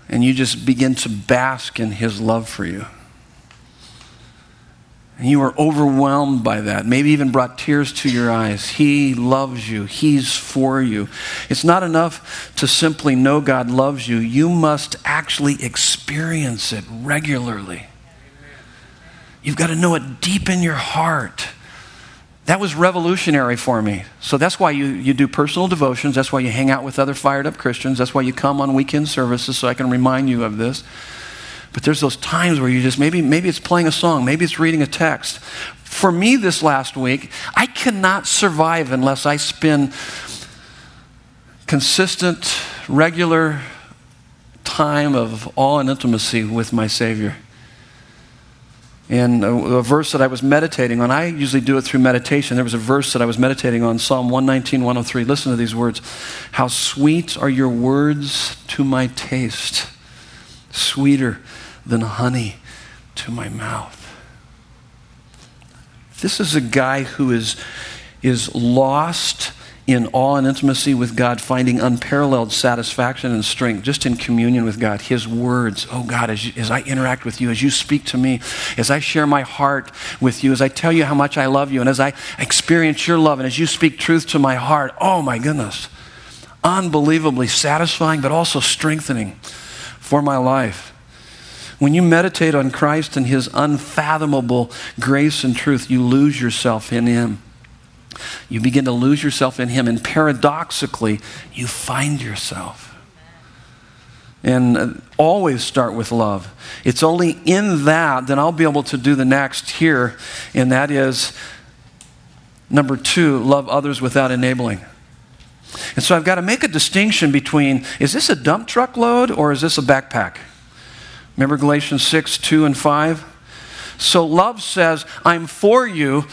and you just begin to bask in His love for you? And you are overwhelmed by that, maybe even brought tears to your eyes. He loves you, He's for you. It's not enough to simply know God loves you, you must actually experience it regularly. You've got to know it deep in your heart. That was revolutionary for me. So that's why you, you do personal devotions. That's why you hang out with other fired up Christians. That's why you come on weekend services so I can remind you of this. But there's those times where you just maybe maybe it's playing a song, maybe it's reading a text. For me this last week, I cannot survive unless I spend consistent, regular time of awe and intimacy with my Savior. And a, a, verse that I was meditating on, I usually do it through meditation. There was a verse that I was meditating on, Psalm 119, 103. Listen to these words How sweet are your words to my taste, sweeter than honey to my mouth. This is a guy who is, is lost in awe and intimacy with God, finding unparalleled satisfaction and strength just in communion with God. His words, oh God, as, as I interact with you, as you speak to me, as I share my heart with you, as I tell you how much I love you, and as I experience your love, and as you speak truth to my heart, oh my goodness, unbelievably satisfying, but also strengthening for my life. When you meditate on Christ and His unfathomable grace and truth, you lose yourself in Him. You begin to lose yourself in Him, and paradoxically, you find yourself. And uh, always start with love. It's only in that that I'll be able to do the next here, and that is number two love others without enabling. And so I've got to make a distinction between is this a dump truck load or is this a backpack? Remember Galatians 6, 2 and 5? So love says, I'm for you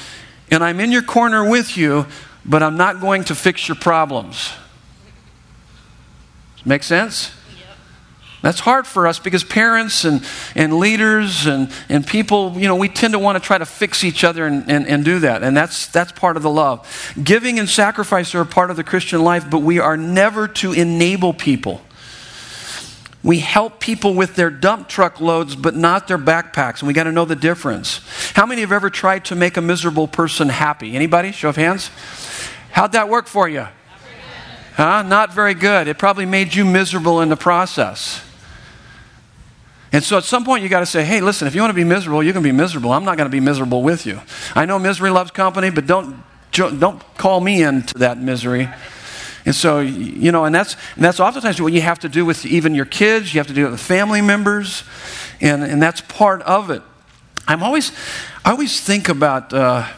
and I'm in your corner with you, but I'm not going to fix your problems. Make sense? That's hard for us because parents and, and leaders and, and people, you know, we tend to want to try to fix each other and, and, and do that. And that's, that's part of the love. Giving and sacrifice are a part of the Christian life, but we are never to enable people. We help people with their dump truck loads, but not their backpacks. And we got to know the difference. How many have ever tried to make a miserable person happy? Anybody? Show of hands. How'd that work for you? Huh? Not very good. It probably made you miserable in the process. And so at some point you got to say, hey, listen, if you want to be miserable, you can be miserable. I'm not going to be miserable with you. I know misery loves company, but don't, don't call me into that misery. And so, you know, and that's, and that's oftentimes what you have to do with even your kids, you have to do it with family members, and, and that's part of it. I'm always, I always think about uh,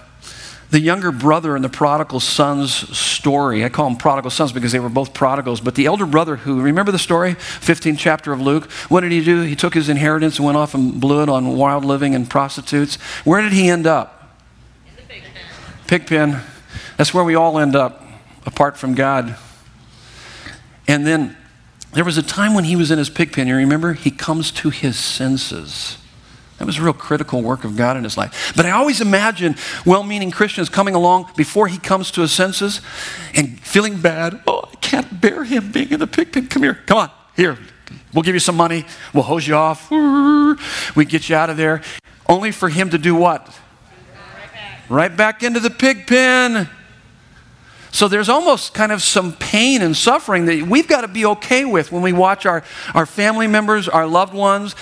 the younger brother in the prodigal son's story. I call them prodigal sons because they were both prodigals, but the elder brother who, remember the story? 15th chapter of Luke. What did he do? He took his inheritance and went off and blew it on wild living and prostitutes. Where did he end up? In the pig pen. Pig pen. That's where we all end up apart from God. And then there was a time when he was in his pig pen. You remember? He comes to his senses. That was a real critical work of God in his life. But I always imagine well meaning Christians coming along before he comes to his senses and feeling bad. Oh, I can't bear him being in the pig pen. Come here. Come on. Here. We'll give you some money. We'll hose you off. We get you out of there. Only for him to do what? Right back. Right back into the pig pen. So there's almost kind of some pain and suffering that we've got to be okay with when we watch our, our family members, our loved ones,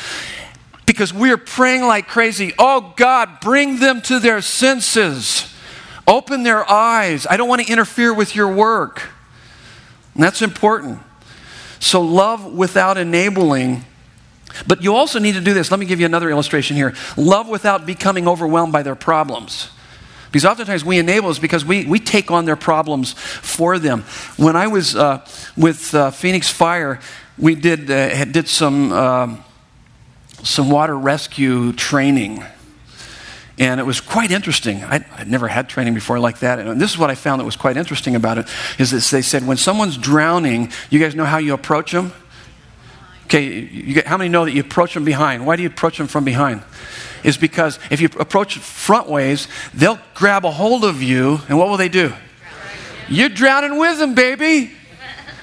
because we're praying like crazy. Oh God, bring them to their senses. Open their eyes. I don't want to interfere with your work. And that's important. So, love without enabling. But you also need to do this. Let me give you another illustration here. Love without becoming overwhelmed by their problems. Because oftentimes we enable is because we, we take on their problems for them. When I was uh, with uh, Phoenix Fire, we did, uh, did some, um, some water rescue training. And it was quite interesting. I, would never had training before like that. And this is what I found that was quite interesting about it, is that they said when someone's drowning, you guys know how you approach them? Okay, get, how many know that you approach them behind? Why do you approach them from behind? Is because if you approach front ways, they'll grab a hold of you, and what will they do? You're drowning with them, baby.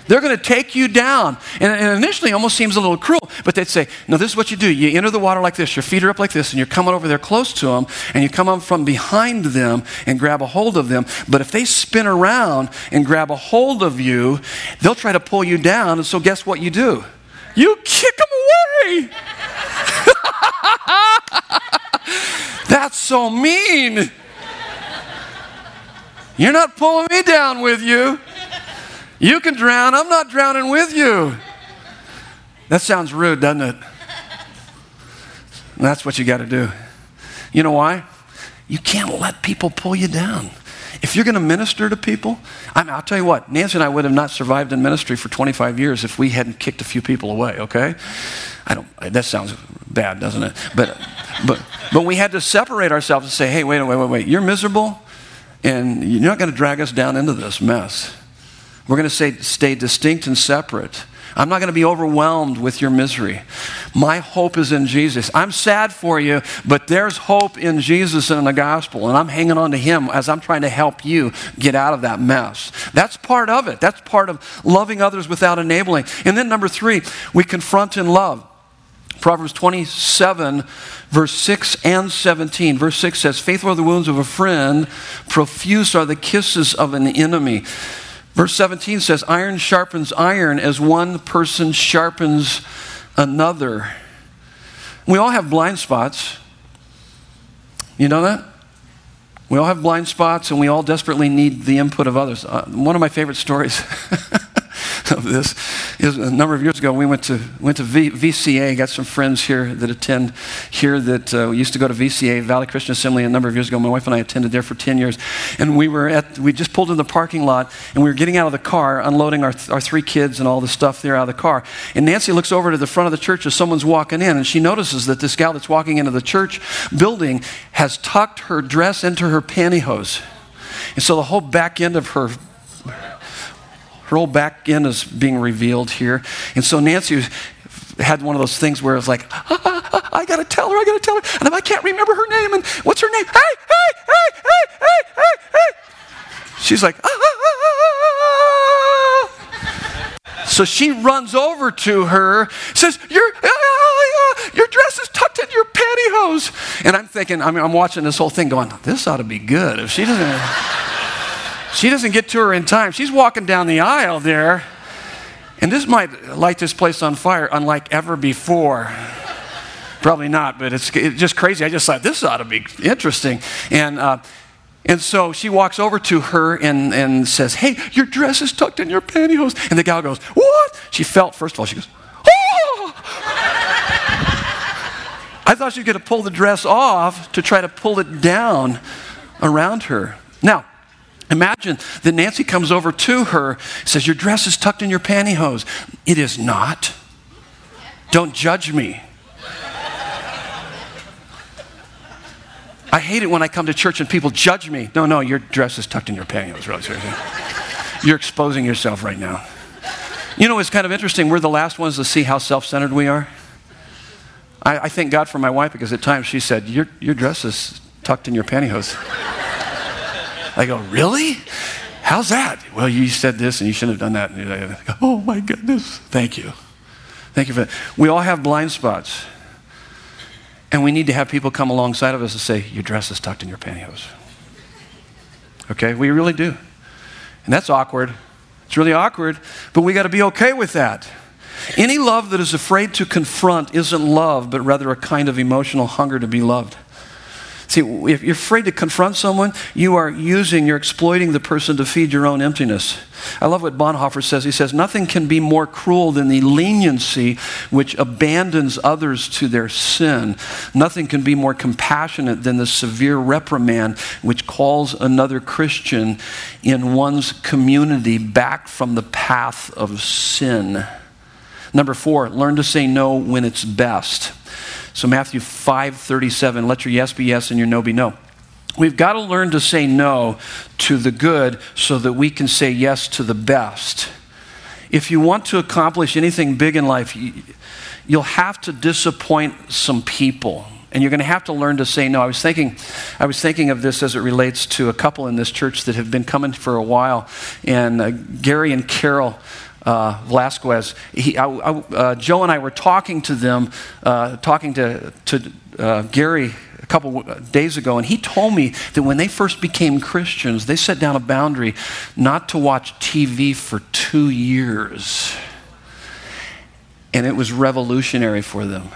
They're going to take you down. And, initially, it almost seems a little cruel, but they'd say, No, this is what you do. You enter the water like this, your feet are up like this, and you're coming over there close to them, and you come up from behind them and grab a hold of them. But if they spin around and grab a hold of you, they'll try to pull you down. And so, guess what you do? You kick them away. That's so mean. You're not pulling me down with you. You can drown. I'm not drowning with you. That sounds rude, doesn't it? That's what you got to do. You know why? You can't let people pull you down. If you're going to minister to people, I will tell you what, Nancy and I would have not survived in ministry for 25 years if we hadn't kicked a few people away, okay? I don't, that sounds bad, doesn't it? But, but, but we had to separate ourselves and say, hey, wait, wait, wait, wait, you're miserable, and you're not going to drag us down into this mess. We're going to say, stay distinct and separate. I'm not going to be overwhelmed with your misery. My hope is in Jesus. I'm sad for you, but there's hope in Jesus and in the gospel, and I'm hanging on to Him as I'm trying to help you get out of that mess. That's part of it. That's part of loving others without enabling. And then, number three, we confront in love. Proverbs 27, verse 6 and 17. Verse 6 says, Faithful are the wounds of a friend, profuse are the kisses of an enemy. Verse 17 says, Iron sharpens iron as one person sharpens another. We all have blind spots. You know that? We all have blind spots and we all desperately need the input of others. Uh, one of my favorite stories of this is a number of years ago we went to went to v, VCA. Got some friends here that attend here that uh, used to go to VCA Valley Christian Assembly a number of years ago. My wife and I attended there for ten years, and we were at we just pulled in the parking lot and we were getting out of the car, unloading our our three kids and all the stuff there out of the car. And Nancy looks over to the front of the church as someone's walking in, and she notices that this gal that's walking into the church building has tucked her dress into her pantyhose. And so the whole back end of her whole back in is being revealed here. And so Nancy had one of those things where it's like, ah, ah, ah, ah, I gotta tell her, I gotta tell her, and I can't remember her name, and what's her name? Hey, hey, hey, hey, hey, hey, hey. She's like, ah, ah, ah So she runs over to her, says, your, your dress is tucked in your pantyhose. And I'm thinking, I mean, I'm watching this whole thing going, this ought to be good. If she doesn't. She doesn't get to her in time. She's walking down the aisle there. And this might light this place on fire unlike ever before. Probably not, but it's, it's, just crazy. I just thought this ought to be interesting. And, uh, and so she walks over to her and, and says, Hey, your dress is tucked in your pantyhose. And the gal goes, What? She felt, first of all, she goes, Oh! I thought she was going to pull the dress off to try to pull it down around her. Now, Imagine that Nancy comes over to her, says, Your dress is tucked in your pantyhose. It is not. Don't judge me. I hate it when I come to church and people judge me. No, no, your dress is tucked in your pantyhose, really seriously. You're exposing yourself right now. You know, it's kind of interesting. We're the last ones to see how self centered we are. I, I, thank God for my wife because at times she said, Your, your dress is tucked in your pantyhose. I go, Really? How's that? Well, you said this and you shouldn't have done that. And I go, oh my goodness. Thank you. Thank you for that. We all have blind spots. And we need to have people come alongside of us and say, Your dress is tucked in your pantyhose. Okay? We really do. And that's awkward. It's really awkward, but we got to be okay with that. Any love that is afraid to confront isn't love, but rather a kind of emotional hunger to be loved. See, if you're afraid to confront someone, you are using, you're exploiting the person to feed your own emptiness. I love what Bonhoeffer says. He says, Nothing can be more cruel than the leniency which abandons others to their sin. Nothing can be more compassionate than the severe reprimand which calls another Christian in one's community back from the path of sin. Number four, learn to say no when it's best. So Matthew 5:37, let your yes be yes and your no be no. We've got to learn to say no to the good so that we can say yes to the best. If you want to accomplish anything big in life, you'll have to disappoint some people and you're going to have to learn to say no. I was thinking, I was thinking of this as it relates to a couple in this church that have been coming for a while, and uh, Gary and Carol. Uh, Velasquez, he, I, I, uh, Joe and I were talking to them, uh, talking to, to uh, Gary a couple days ago, and he told me that when they first became Christians, they set down a boundary not to watch TV for two years. And it was revolutionary for them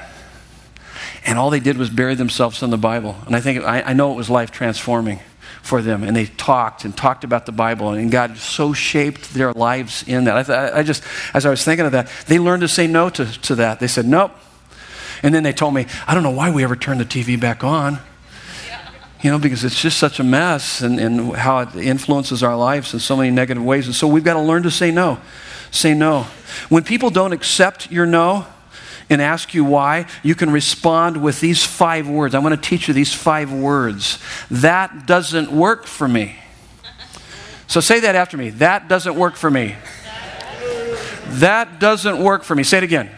and all they did was bury themselves in the Bible. And I think, I, I know it was life transforming for them. And they talked and talked about the Bible, and God so shaped their lives in that. I, I just, as I was thinking of that, they learned to say no to, to that. They said, nope. And then they told me, I don't know why we ever turned the TV back on. You know, because it's just such a mess and, and how it influences our lives in so many negative ways. And so we've got to learn to say no. Say no. When people don't accept your no, and ask you why, you can respond with these five words. I want to teach you these five words. That doesn't work for me. So say that after me. That doesn't work for me. That doesn't work for me. Say it again.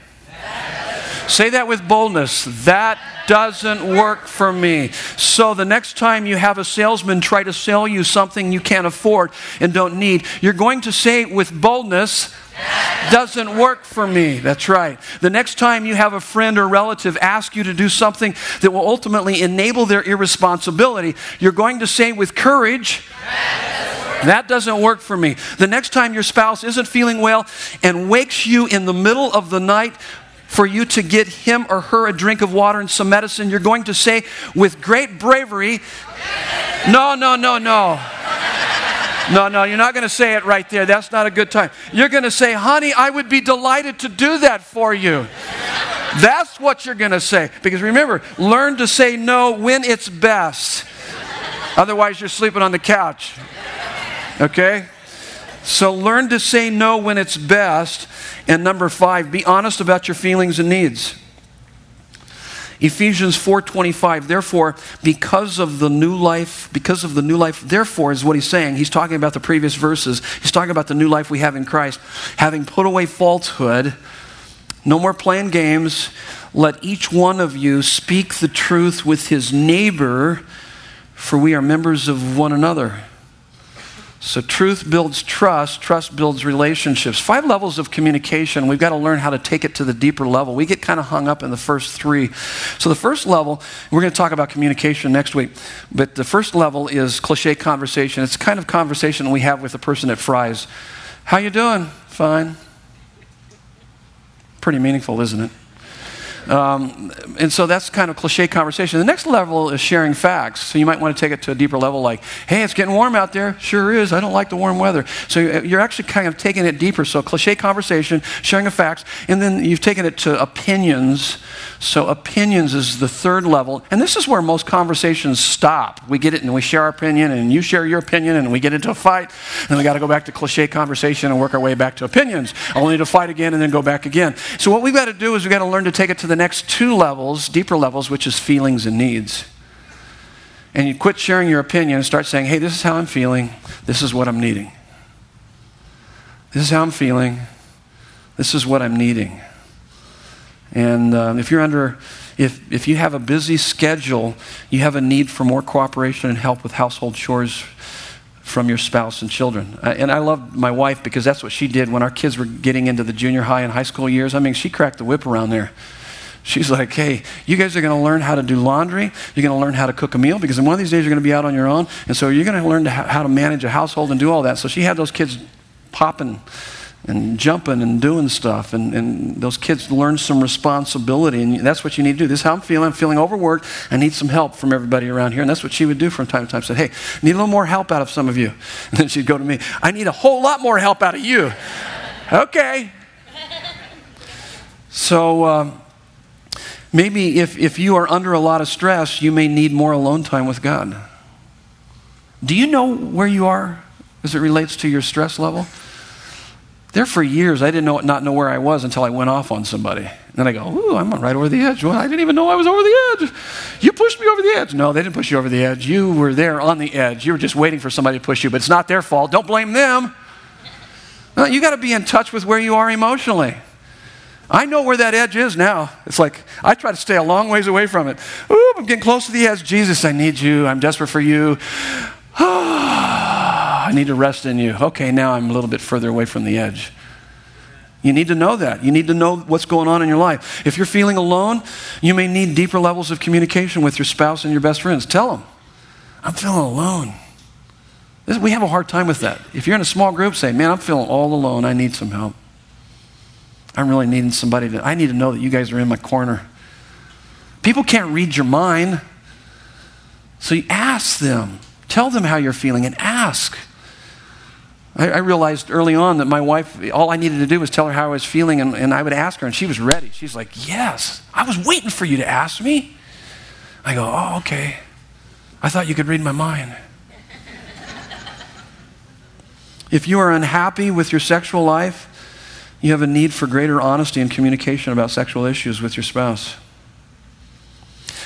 Say that with boldness. That doesn't work for me. So the next time you have a salesman try to sell you something you can't afford and don't need, you're going to say with boldness, doesn't work for me. That's right. The next time you have a friend or relative ask you to do something that will ultimately enable their irresponsibility, you're going to say with courage, that doesn't work for me. The next time your spouse isn't feeling well and wakes you in the middle of the night for you to get him or her a drink of water and some medicine, you're going to say with great bravery, No, no, no, no. No, no, you're not going to say it right there. That's not a good time. You're going to say, honey, I would be delighted to do that for you. That's what you're going to say. Because remember, learn to say no when it's best. Otherwise, you're sleeping on the couch. Okay? So learn to say no when it's best. And number five, be honest about your feelings and needs. Ephesians 4:25 therefore because of the new life because of the new life therefore is what he's saying. He's talking about the previous verses. He's talking about the new life we have in Christ. Having put away falsehood no more playing games let each one of you speak the truth with his neighbor for we are members of one another so, truth builds trust, trust builds relationships. Five levels of communication. We've got to learn how to take it to the deeper level. We get kind of hung up in the first three. So, the first level, we're going to talk about communication next week, but the first level is cliche conversation. It's kind of conversation we have with a person at Fry's. How you doing? Fine. Pretty meaningful, isn't it? Um, and so that's kind of cliche conversation. The next level is sharing facts. So you might want to take it to a deeper level, like, hey, it's getting warm out there. Sure is. I don't like the warm weather. So you're actually kind of taking it deeper. So cliche conversation, sharing of facts, and then you've taken it to opinions. So opinions is the third level. And this is where most conversations stop. We get it and we share our opinion, and you share your opinion, and we get into a fight. And we got to go back to cliche conversation and work our way back to opinions, only to fight again and then go back again. So what we've got to do is we've got to learn to take it to the next two levels, deeper levels, which is feelings and needs. And you quit sharing your opinion and start saying, hey, this is how I'm feeling. This is what I'm needing. This is how I'm feeling. This is what I'm needing. And um, if you're under, if, if you have a busy schedule, you have a need for more cooperation and help with household chores from your spouse and children. And I love my wife because that's what she did when our kids were getting into the junior high and high school years. I mean, she cracked the whip around there. She's like, hey, you guys are going to learn how to do laundry. You're going to learn how to cook a meal because in one of these days you're going to be out on your own. And so you're going to learn how to manage a household and do all that. So she had those kids popping and jumping and doing stuff. And, and those kids learn some responsibility. And that's what you need to do. This is how I'm feeling. I'm feeling overworked. I need some help from everybody around here. And that's what she would do from time to time. Said, hey, need a little more help out of some of you. And then she'd go to me, I need a whole lot more help out of you. okay. So, um, Maybe if, if you are under a lot of stress, you may need more alone time with God. Do you know where you are as it relates to your stress level? There for years, I didn't know, not know where I was until I went off on somebody. And then I go, ooh, I'm right over the edge. Well, I didn't even know I was over the edge. You pushed me over the edge. No, they didn't push you over the edge. You were there on the edge. You were just waiting for somebody to push you, but it's not their fault. Don't blame them. No, you got to be in touch with where you are emotionally. I know where that edge is now. It's like I try to stay a long ways away from it. Ooh, I'm getting close to the edge. Jesus, I need you. I'm desperate for you. Ah. I need to rest in you. Okay, now I'm a little bit further away from the edge. You need to know that. You need to know what's going on in your life. If you're feeling alone, you may need deeper levels of communication with your spouse and your best friends. Tell them, I'm feeling alone. This, we have a hard time with that. If you're in a small group, say, Man, I'm feeling all alone. I need some help. I'm really needing somebody to, I need to know that you guys are in my corner. People can't read your mind. So you ask them. Tell them how you're feeling and ask. I, I, realized early on that my wife, all I needed to do was tell her how I was feeling, and, and I would ask her, and she was ready. She's like, Yes, I was waiting for you to ask me. I go, Oh, okay. I thought you could read my mind. if you are unhappy with your sexual life, you have a need for greater honesty and communication about sexual issues with your spouse.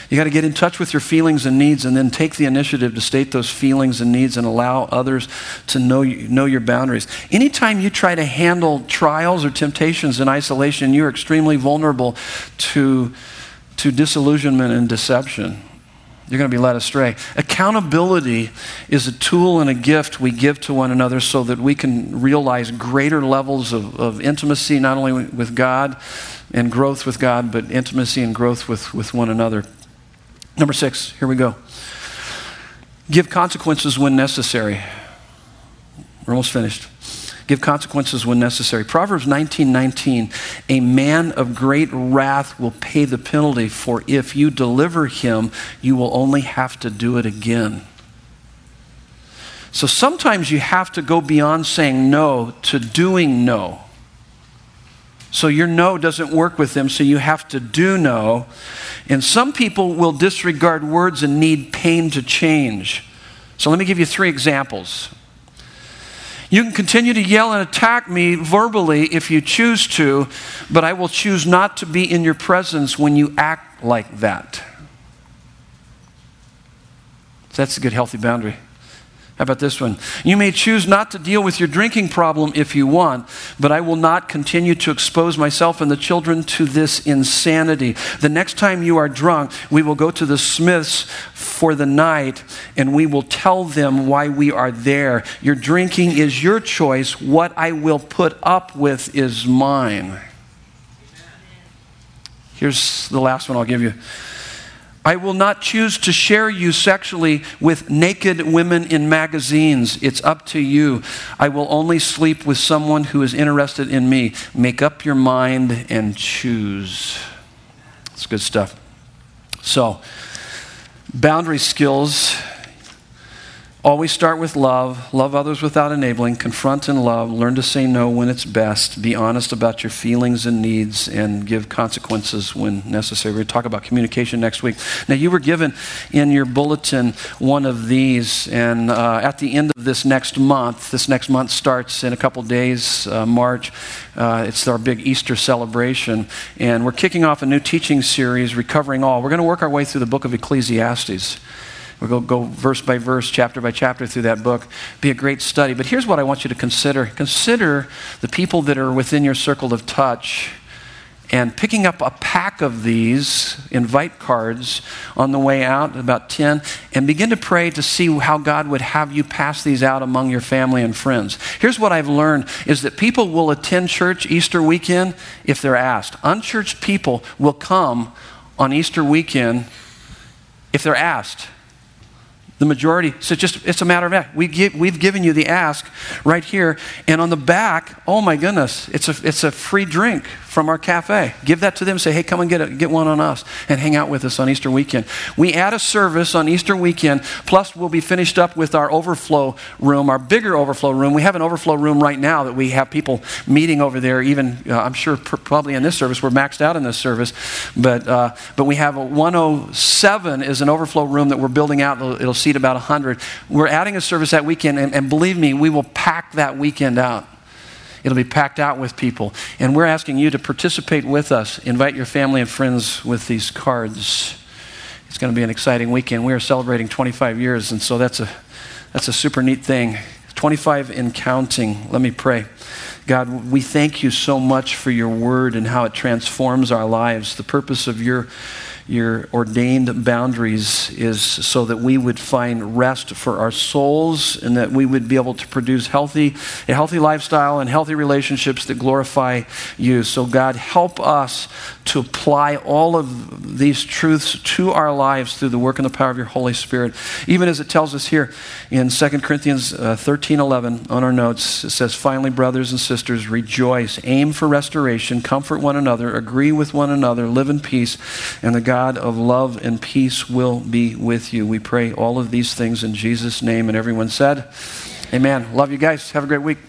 You got to get in touch with your feelings and needs and then take the initiative to state those feelings and needs and allow others to know, know your boundaries. Anytime you try to handle trials or temptations in isolation, you're extremely vulnerable to, to disillusionment and deception. You're going to be led astray. Accountability is a tool and a gift we give to one another so that we can realize greater levels of, of intimacy, not only with God and growth with God, but intimacy and growth with, with one another. Number six, here we go. Give consequences when necessary. We're almost finished. Give consequences when necessary. Proverbs 19 19. A man of great wrath will pay the penalty, for if you deliver him, you will only have to do it again. So sometimes you have to go beyond saying no to doing no. So your no doesn't work with them, so you have to do no. And some people will disregard words and need pain to change. So let me give you three examples. You can continue to yell and attack me verbally if you choose to, but I will choose not to be in your presence when you act like that. That's a good, healthy boundary. How about this one? You may choose not to deal with your drinking problem if you want, but I will not continue to expose myself and the children to this insanity. The next time you are drunk, we will go to the Smiths for the night and we will tell them why we are there. Your drinking is your choice. What I will put up with is mine. Here's the last one I'll give you. I will not choose to share you sexually with naked women in magazines. It's up to you. I will only sleep with someone who is interested in me. Make up your mind and choose. It's good stuff. So, boundary skills Always start with love. Love others without enabling. Confront and love. Learn to say no when it's best. Be honest about your feelings and needs and give consequences when necessary. To talk about communication next week. Now, you were given in your bulletin one of these, and uh, at the end of this next month, this next month starts in a couple days, uh, March. Uh, it's our big Easter celebration, and we're kicking off a new teaching series, Recovering All. We're going to work our way through the book of Ecclesiastes. We'll go, go verse by verse, chapter by chapter through that book. Be a great study. But here's what I want you to consider consider the people that are within your circle of touch and picking up a pack of these invite cards on the way out, about 10, and begin to pray to see how God would have you pass these out among your family and friends. Here's what I've learned is that people will attend church Easter weekend if they're asked. Unchurched people will come on Easter weekend if they're asked. The majority, so just it's a matter of fact. We give, we've given you the ask right here, and on the back, oh my goodness, it's a it's a free drink from our cafe. Give that to them. Say, hey, come and get, get one on us and hang out with us on Easter weekend. We add a service on Easter weekend, plus we'll be finished up with our overflow room, our bigger overflow room. We have an overflow room right now that we have people meeting over there. Even, uh, I'm sure, pr- probably in this service, we're maxed out in this service. But, uh, but we have a 107 is an overflow room that we're building out. It'll, it'll seat about 100. We're adding a service that weekend, and, and believe me, we will pack that weekend out. It'll be packed out with people. And we're asking you to participate with us. Invite your family and friends with these cards. It's going to be an exciting weekend. We are celebrating 25 years, and so that's a, that's a super neat thing. 25 in counting. Let me pray. God, we thank you so much for your word and how it transforms our lives. The purpose of your your ordained boundaries is so that we would find rest for our souls and that we would be able to produce healthy a healthy lifestyle and healthy relationships that glorify you. So god help us to apply all of these truths to our lives through the work and the power of your holy spirit. Even as it tells us here in 2 corinthians uh, 13 11 on our notes it says finally brothers and sisters rejoice aim for restoration comfort one another agree with one another live in peace and the god God of love and peace will be with you. We pray all of these things in Jesus' name. And everyone said, Amen. Love you guys. Have a great week.